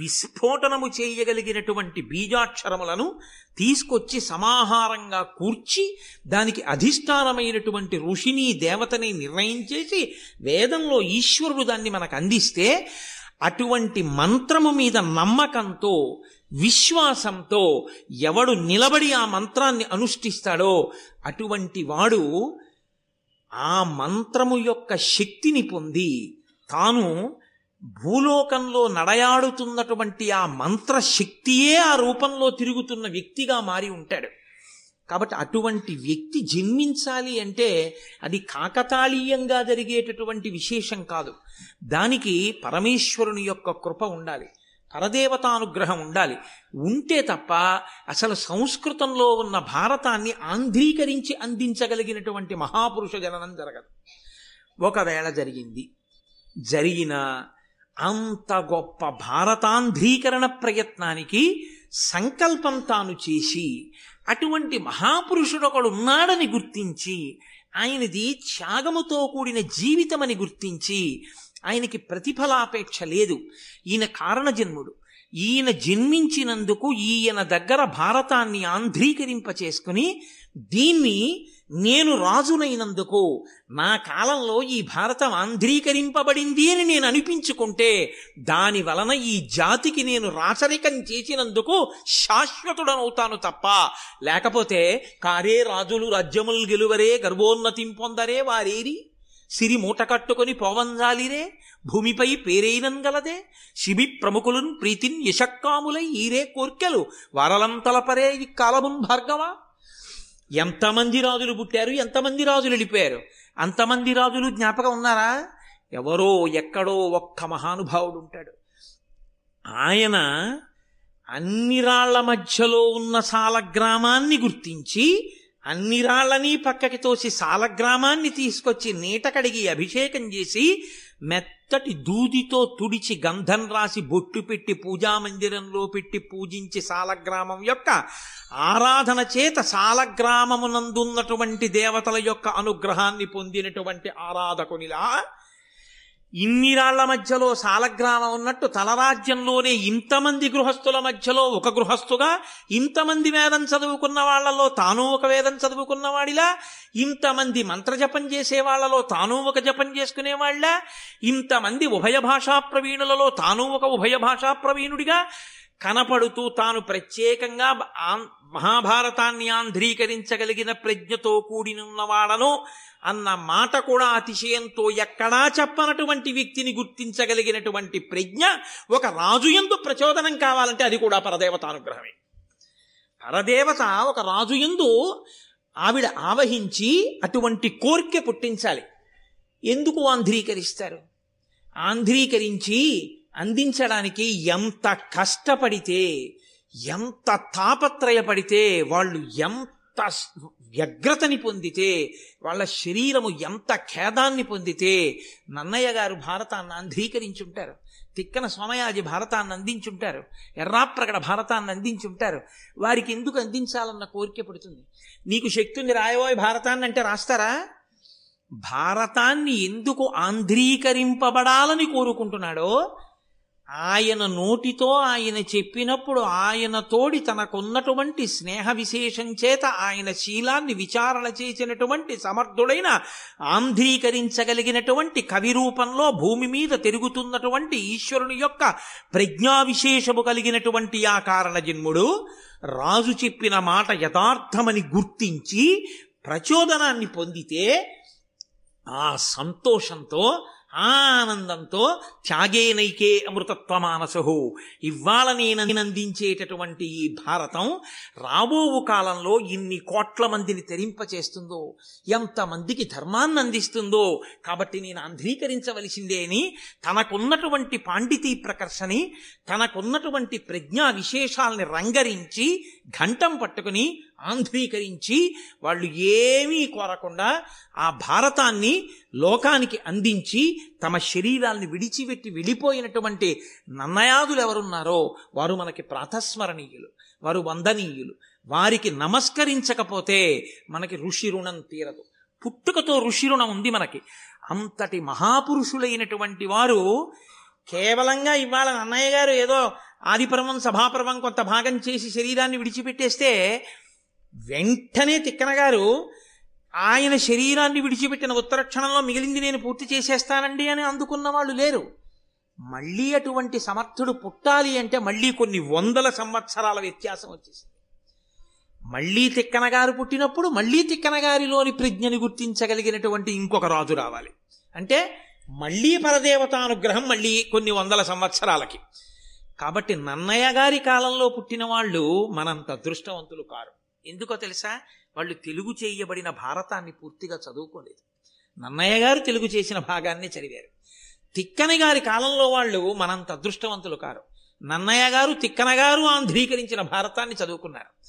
విస్ఫోటనము చేయగలిగినటువంటి బీజాక్షరములను తీసుకొచ్చి సమాహారంగా కూర్చి దానికి అధిష్టానమైనటువంటి ఋషిని దేవతని నిర్ణయం చేసి వేదంలో ఈశ్వరుడు దాన్ని మనకు అందిస్తే అటువంటి మంత్రము మీద నమ్మకంతో విశ్వాసంతో ఎవడు నిలబడి ఆ మంత్రాన్ని అనుష్ఠిస్తాడో అటువంటి వాడు ఆ మంత్రము యొక్క శక్తిని పొంది తాను భూలోకంలో నడయాడుతున్నటువంటి ఆ మంత్ర శక్తియే ఆ రూపంలో తిరుగుతున్న వ్యక్తిగా మారి ఉంటాడు. కాబట్టి అటువంటి వ్యక్తి జన్మించాలి అంటే అది కాకతాళీయంగా జరిగేటటువంటి విశేషం కాదు. దానికి పరమేశ్వరుని యొక్క కృప ఉండాలి. పరదేవతానుగ్రహం ఉండాలి. ఉంటే తప్ప అసలు సంస్కృతంలో ఉన్న భారతాన్ని ఆంధ్రీకరించి అందించగలిగినటువంటి మహాపురుష జననం జరగదు. ఒకవేళ జరిగింది జరిగిన అంత గొప్ప భారతాంధ్రీకరణ ప్రయత్నానికి సంకల్పం తాను చేసి అటువంటి మహాపురుషుడు ఒకడు ఉన్నాడని గుర్తించి ఆయనది త్యాగముతో కూడిన జీవితమని గుర్తించి ఆయనకి ప్రతిఫలాపేక్ష లేదు. ఈయన కారణజన్ముడు. ఈయన జన్మించినందుకు ఈయన దగ్గర భారతాన్ని ఆంధ్రీకరింప చేసుకుని దీన్ని నేను రాజునైనందుకు నా కాలంలో ఈ భారతం ఆంధ్రీకరింపబడింది అని నేను అనిపించుకుంటే దాని వలన ఈ జాతికి నేను రాచరికం చేసినందుకు శాశ్వతుడనవుతాను తప్ప. లేకపోతే కారే రాజులు రాజ్యములు గెలువరే గర్వోన్నతిం పొందరే వారేరి? సిరి మూట కట్టుకొని పోవంజాలిరే భూమిపై పేరైనంగలదే శిబి ప్రముఖులున్ ప్రీతిన్ యశక్కాములై ఈరే కోర్కెలు వరలంతలపరే ఈ కాలమున్ భార్గవ. ఎంతమంది రాజులు పుట్టారు ఎంతమంది రాజులు వెళ్ళిపోయారు అంతమంది రాజులు జ్ఞాపకం ఉన్నారా? ఎవరో ఎక్కడో ఒక్క మహానుభావుడు ఉంటాడు ఆయన అన్ని రాళ్ళ మధ్యలో ఉన్న సాల గ్రామాన్ని గుర్తించి అన్ని రాళ్ళని పక్కకి తోసి సాలగ్రామాన్ని తీసుకొచ్చి నీట కడిగి అభిషేకం చేసి మెత్తటి దూదితో తుడిచి గంధం రాసి బొట్టు పెట్టి పూజామందిరంలో పెట్టి పూజించి సాలగ్రామం యొక్క ఆరాధన చేత సాలగ్రామమునందున్నటువంటి దేవతల యొక్క అనుగ్రహాన్ని పొందినటువంటి ఆరాధకునిలా ఇన్ని రాళ్ళ మధ్యలో సాలగ్రామం ఉన్నట్టు తలరాజ్యంలోనే ఇంతమంది గృహస్థుల మధ్యలో ఒక గృహస్థుగా ఇంతమంది వేదం చదువుకున్న వాళ్ళలో తాను ఒక వేదం చదువుకున్నవాడిలా ఇంతమంది మంత్రజపం చేసే వాళ్ళలో తాను ఒక జపం చేసుకునేవాళ్ళ ఇంతమంది ఉభయ భాషా ప్రవీణులలో తాను ఒక ఉభయ భాషా ప్రవీణుడిగా కనపడుతూ తాను ప్రత్యేకంగా మహాభారతాన్ని ఆంధ్రీకరించగలిగిన ప్రజ్ఞతో కూడినున్నవాడను అన్న మాట కూడా అతిశయంతో ఎక్కడా చెప్పనటువంటి వ్యక్తిని గుర్తించగలిగినటువంటి ప్రజ్ఞ ఒక రాజు ఎందు ప్రచోదనం కావాలంటే అది కూడా పరదేవతానుగ్రహమే పరదేవత ఒక రాజు ఎందు ఆవిడ ఆవహించి అటువంటి కోరిక పుట్టించాలి. ఎందుకు ఆంధ్రీకరిస్తారు? ఆంధ్రీకరించి అందించడానికి ఎంత కష్టపడితే ఎంత తాపత్రయపడితే వాళ్ళు ఎంత వ్యగ్రతని పొందితే వాళ్ళ శరీరము ఎంత ఖేదాన్ని పొందితే నన్నయ్య గారు భారతాన్ని అంధీకరించుంటారు. తిక్కన సోమయాజి భారతాన్ని అందించుంటారు. ఎర్రాప్రగడ భారతాన్ని అందించుంటారు. వారికి ఎందుకు అందించాలన్న కోరిక పడుతుంది. నీకు శక్తిని రాయబోయే భారతాన్ని అంటే రాస్తారా? భారతాన్ని ఎందుకు ఆంధ్రీకరింపబడాలని కోరుకుంటున్నాడో ఆయన నోటితో ఆయన చెప్పినప్పుడు ఆయన తోడి తనకున్నటువంటి స్నేహ విశేషం చేత ఆయన శీలాన్ని విచారణ చేసినటువంటి సమర్థుడైన ఆంధ్రీకరించగలిగినటువంటి కవి రూపంలో భూమి మీద తిరుగుతున్నటువంటి ఈశ్వరుని యొక్క ప్రజ్ఞా విశేషము కలిగినటువంటి ఆ కారణ జన్ముడు రాజు చెప్పిన మాట యథార్థమని గుర్తించి ప్రచోదనాన్ని పొందితే ఆ సంతోషంతో ఆనందంతో త్యాగేనైకే అమృతత్వమానసు ఇవాళ నేనందించేటటువంటి ఈ భారతం రాబోవు కాలంలో ఇన్ని కోట్ల మందిని తెరింపచేస్తుందో ఎంతమందికి ధర్మాన్ని అందిస్తుందో కాబట్టి నేను అంధీకరించవలసిందే అని తనకున్నటువంటి పాండితీ ప్రకర్షని తనకున్నటువంటి ప్రజ్ఞా విశేషాలని రంగరించి ఘంటం పట్టుకుని ఆంధ్రీకరించి వాళ్ళు ఏమీ కోరకుండా ఆ భారతాన్ని లోకానికి అందించి తమ శరీరాల్ని విడిచిపెట్టి వెళ్ళిపోయినటువంటి నన్నయాదులు ఎవరున్నారో వారు మనకి ప్రాతస్మరణీయులు వారు వందనీయులు. వారికి నమస్కరించకపోతే మనకి ఋషి రుణం తీరదు. పుట్టుకతో ఋషి రుణం ఉంది మనకి. అంతటి మహాపురుషులైనటువంటి వారు కేవలంగా ఇవాళ నన్నయ్య గారు ఏదో ఆదిపర్వం సభాపర్వం కొంత భాగం చేసి శరీరాన్ని విడిచిపెట్టేస్తే వెంటనే తిక్కనగారు ఆయన శరీరాన్ని విడిచిపెట్టిన ఉత్తర క్షణంలో మిగిలింది నేను పూర్తి చేసేస్తానండి అని అందుకున్న వాళ్ళు లేరు. మళ్ళీ అటువంటి సమర్థుడు పుట్టాలి అంటే మళ్ళీ కొన్ని వందల సంవత్సరాల వ్యత్యాసం వచ్చేసింది. మళ్ళీ తిక్కన గారు పుట్టినప్పుడు మళ్ళీ తిక్కన గారిలోని ప్రజ్ఞని గుర్తించగలిగినటువంటి ఇంకొక రాజు రావాలి. అంటే మళ్ళీ పరదేవతానుగ్రహం మళ్ళీ కొన్ని వందల సంవత్సరాలకి. కాబట్టి నన్నయ్య గారి కాలంలో పుట్టిన వాళ్ళు మనంత అదృష్టవంతులు కారు. ఎందుకో తెలుసా? వాళ్ళు తెలుగు చేయబడిన భారతాన్ని పూర్తిగా చదువుకోలేదు. నన్నయ్య గారు తెలుగు చేసిన భాగాన్ని చదివారు. తిక్కన గారి కాలంలో వాళ్ళు మనంత అదృష్టవంతులు కారు. నన్నయ్య గారు తిక్కన గారు ఆంధ్రీకరించిన భారతాన్ని చదువుకున్నారు.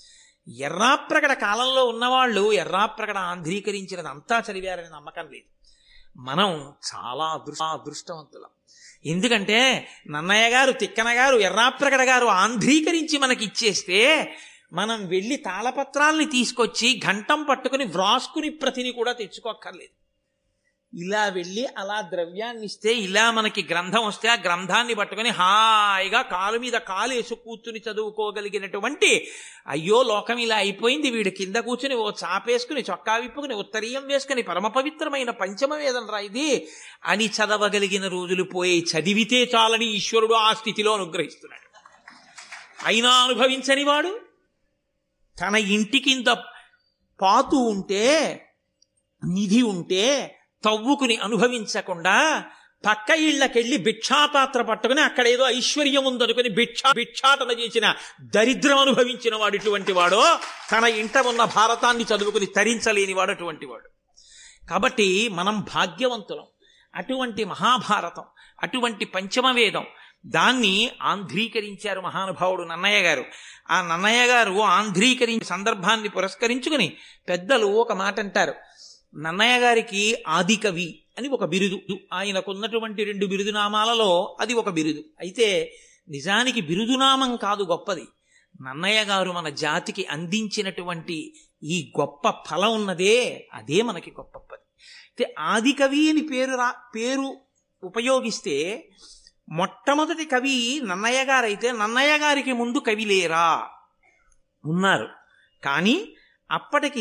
ఎర్రాప్రగడ కాలంలో ఉన్నవాళ్ళు ఎర్రాప్రగడ ఆంధ్రీకరించినది అంతా చదివారని నమ్మకం లేదు. మనం చాలా అదృష్ట అదృష్టవంతులం. ఎందుకంటే నన్నయ్య గారు తిక్కన గారు ఎర్రాప్రగడ గారు ఆంధ్రీకరించి మనకి ఇచ్చేస్తే మనం వెళ్ళి తాళపత్రాల్ని తీసుకొచ్చి ఘంటం పట్టుకుని వ్రాసుకుని ప్రతిని కూడా తెచ్చుకోక్కర్లేదు. ఇలా వెళ్ళి అలా ద్రవ్యాన్ని ఇస్తే ఇలా మనకి గ్రంథం వస్తే ఆ గ్రంథాన్ని పట్టుకొని హాయిగా కాలు మీద కాలు వేసి కూర్చుని చదువుకోగలిగినటువంటి అయ్యో లోకం ఇలా అయిపోయింది. వీడు కింద కూర్చుని ఓ చాపేసుకుని చొక్కా విప్పుకుని ఉత్తరీయం వేసుకుని పరమ పవిత్రమైన పంచమ వేదం రా ఇది అని చదవగలిగిన రోజులు పోయి చదివితే చాలని ఈశ్వరుడు ఆ స్థితిలో అనుగ్రహిస్తున్నాడు. అయినా అనుభవించని వాడు తన ఇంటి కింద పాతు ఉంటే నిధి ఉంటే తవ్వుకుని అనుభవించకుండా పక్క ఇళ్ళకెళ్ళి భిక్షాపాత్ర పట్టుకుని అక్కడ ఏదో ఐశ్వర్యం ఉందనుకుని భిక్షా భిక్షాటన చేసిన దరిద్రం అనుభవించిన వాడు ఇటువంటి వాడో తన ఇంట ఉన్న భారతాన్ని చదువుకుని తరించలేని వాడు అటువంటి వాడు. కాబట్టి మనం భాగ్యవంతులం. అటువంటి మహాభారతం అటువంటి పంచమవేదం దాన్ని ఆంధ్రీకరించారు మహానుభావుడు నన్నయ్య గారు. ఆ నన్నయ్య గారు ఆంధ్రీకరించే సందర్భాన్ని పురస్కరించుకుని పెద్దలు ఒక మాట అంటారు. నన్నయ్య గారికి ఆదికవి అని ఒక బిరుదు. ఆయనకున్నటువంటి రెండు బిరుదునామాలలో అది ఒక బిరుదు. అయితే నిజానికి బిరుదునామం కాదు గొప్పది. నన్నయ్య గారు మన జాతికి అందించినటువంటి ఈ గొప్ప ఫలం ఉన్నదే అదే మనకి గొప్ప పది. అయితే ఆదికవి అని పేరు రా పేరు ఉపయోగిస్తే మొట్టమొదటి కవి నన్నయ్య గారైతే నన్నయ్య గారికి ముందు కవి లేరా? ఉన్నారు. కానీ అప్పటికి